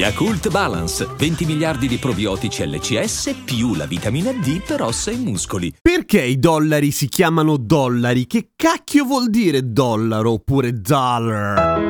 Yakult Balance, 20 miliardi di probiotici LCS più la vitamina D per ossa e muscoli. Perché i dollari si chiamano dollari? Che cacchio vuol dire dollaro oppure dollar?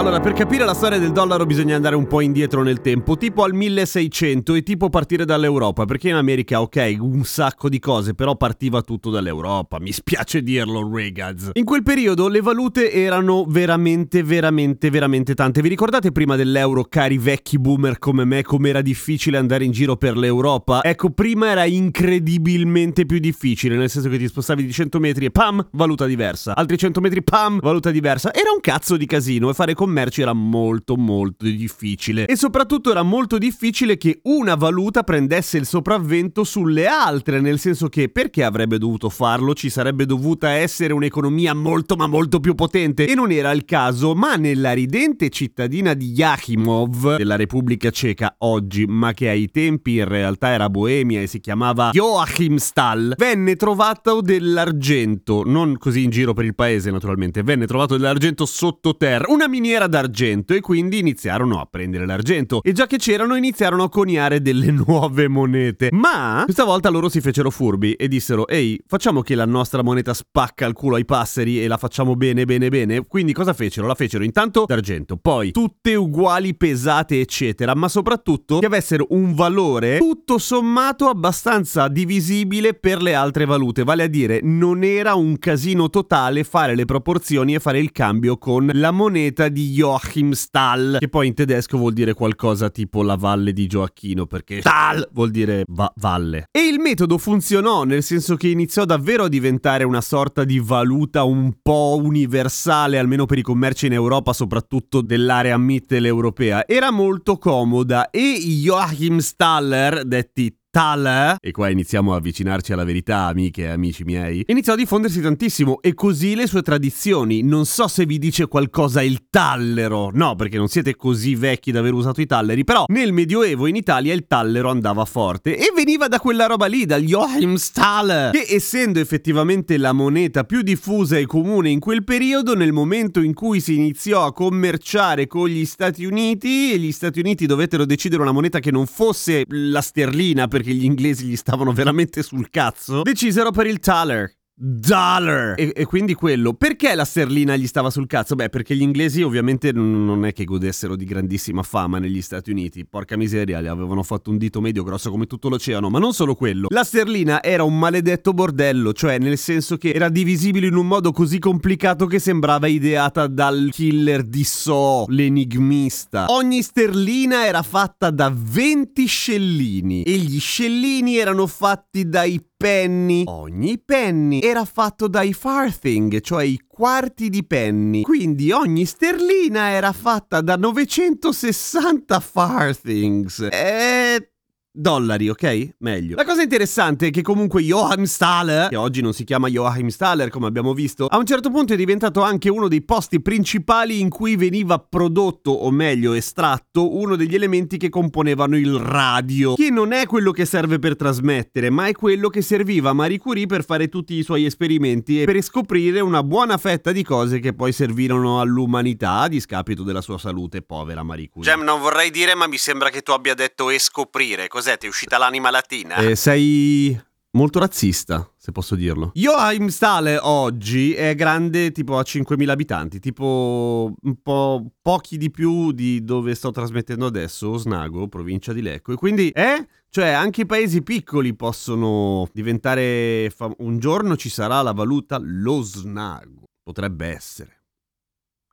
Allora, per capire la storia del dollaro bisogna andare un po' indietro nel tempo, tipo al 1600 e tipo partire dall'Europa, perché in America, ok, un sacco di cose, però partiva tutto dall'Europa, mi spiace dirlo, Regads. In quel periodo le valute erano veramente, veramente, veramente tante. Vi ricordate prima dell'euro, cari vecchi boomer come me, com'era difficile andare in giro per l'Europa? Ecco, prima era incredibilmente più difficile, nel senso che ti spostavi di 100 metri e pam, valuta diversa. Altri 100 metri, pam, valuta diversa. Era un cazzo di casino e fare commercio era molto molto difficile. E soprattutto era molto difficile che una valuta prendesse il sopravvento sulle altre, nel senso che perché avrebbe dovuto farlo? Ci sarebbe dovuta essere un'economia molto ma molto più potente. E non era il caso, ma nella ridente cittadina di Yachimov della Repubblica Ceca oggi, ma che ai tempi in realtà era Boemia e si chiamava Joachimsthal, venne trovato dell'argento, non così in giro per il paese naturalmente, venne trovato dell'argento sottoterra, una miniera era d'argento e quindi iniziarono a prendere l'argento. E già che c'erano iniziarono a coniare delle nuove monete. Ma questa volta loro si fecero furbi e dissero ehi facciamo che la nostra moneta spacca il culo ai passeri e la facciamo bene bene bene. Quindi cosa fecero? La fecero intanto d'argento, poi tutte uguali, pesate eccetera, ma soprattutto che avessero un valore tutto sommato abbastanza divisibile per le altre valute. Vale a dire non era un casino totale fare le proporzioni e fare il cambio con la moneta di Joachimsthal, che poi in tedesco vuol dire qualcosa tipo la valle di Gioacchino, perché Stahl vuol dire va- valle. E il metodo funzionò, nel senso che iniziò davvero a diventare una sorta di valuta un po' universale, almeno per i commerci in Europa, soprattutto dell'area mitteleuropea. Era molto comoda e Joachimsthaler, detti Tal, e qua iniziamo a avvicinarci alla verità, amiche e amici miei, iniziò a diffondersi tantissimo e così le sue tradizioni. Non so se vi dice qualcosa il tallero, no, perché non siete così vecchi da aver usato i talleri, però nel Medioevo in Italia il tallero andava forte e veniva da quella roba lì, dal Joachimsthal, che essendo effettivamente la moneta più diffusa e comune in quel periodo, nel momento in cui si iniziò a commerciare con gli Stati Uniti e gli Stati Uniti dovettero decidere una moneta che non fosse la sterlina per perché gli inglesi gli stavano veramente sul cazzo, decisero per il Thaler. Dollar! E, e, quindi quello. Perché la sterlina gli stava sul cazzo? Beh, perché gli inglesi ovviamente non è che godessero di grandissima fama negli Stati Uniti. Porca miseria, gli avevano fatto un dito medio grosso come tutto l'oceano. Ma non solo quello. La sterlina era un maledetto bordello, cioè nel senso che era divisibile in un modo così complicato che sembrava ideata dal killer di So, l'enigmista. Ogni sterlina era fatta da 20 scellini e gli scellini erano fatti dai penny. Ogni penny era fatto dai farthing, cioè i quarti di penny. Quindi ogni sterlina era fatta da 960 farthings. E dollari, ok? Meglio. La cosa interessante è che comunque Joachim Staller, che oggi non si chiama Joachim Staller come abbiamo visto, a un certo punto è diventato anche uno dei posti principali in cui veniva prodotto, o meglio estratto, uno degli elementi che componevano il radio, che non è quello che serve per trasmettere, ma è quello che serviva a Marie Curie per fare tutti i suoi esperimenti e per scoprire una buona fetta di cose che poi servirono all'umanità a discapito della sua salute, povera Marie Curie. Gem, non vorrei dire, ma mi sembra che tu abbia detto e scoprire. Cos'è? Ti è uscita l'anima latina? Eh, sei molto razzista, se posso dirlo. Joachim Stale oggi è grande tipo a 5.000 abitanti, tipo un po' pochi di più di dove sto trasmettendo adesso, Osnago, provincia di Lecco. E quindi, eh? Cioè, anche i paesi piccoli possono diventare... Fam- un giorno ci sarà la valuta l'Osnago. Potrebbe essere.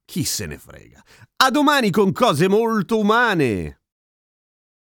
Chi se ne frega. A domani con cose molto umane.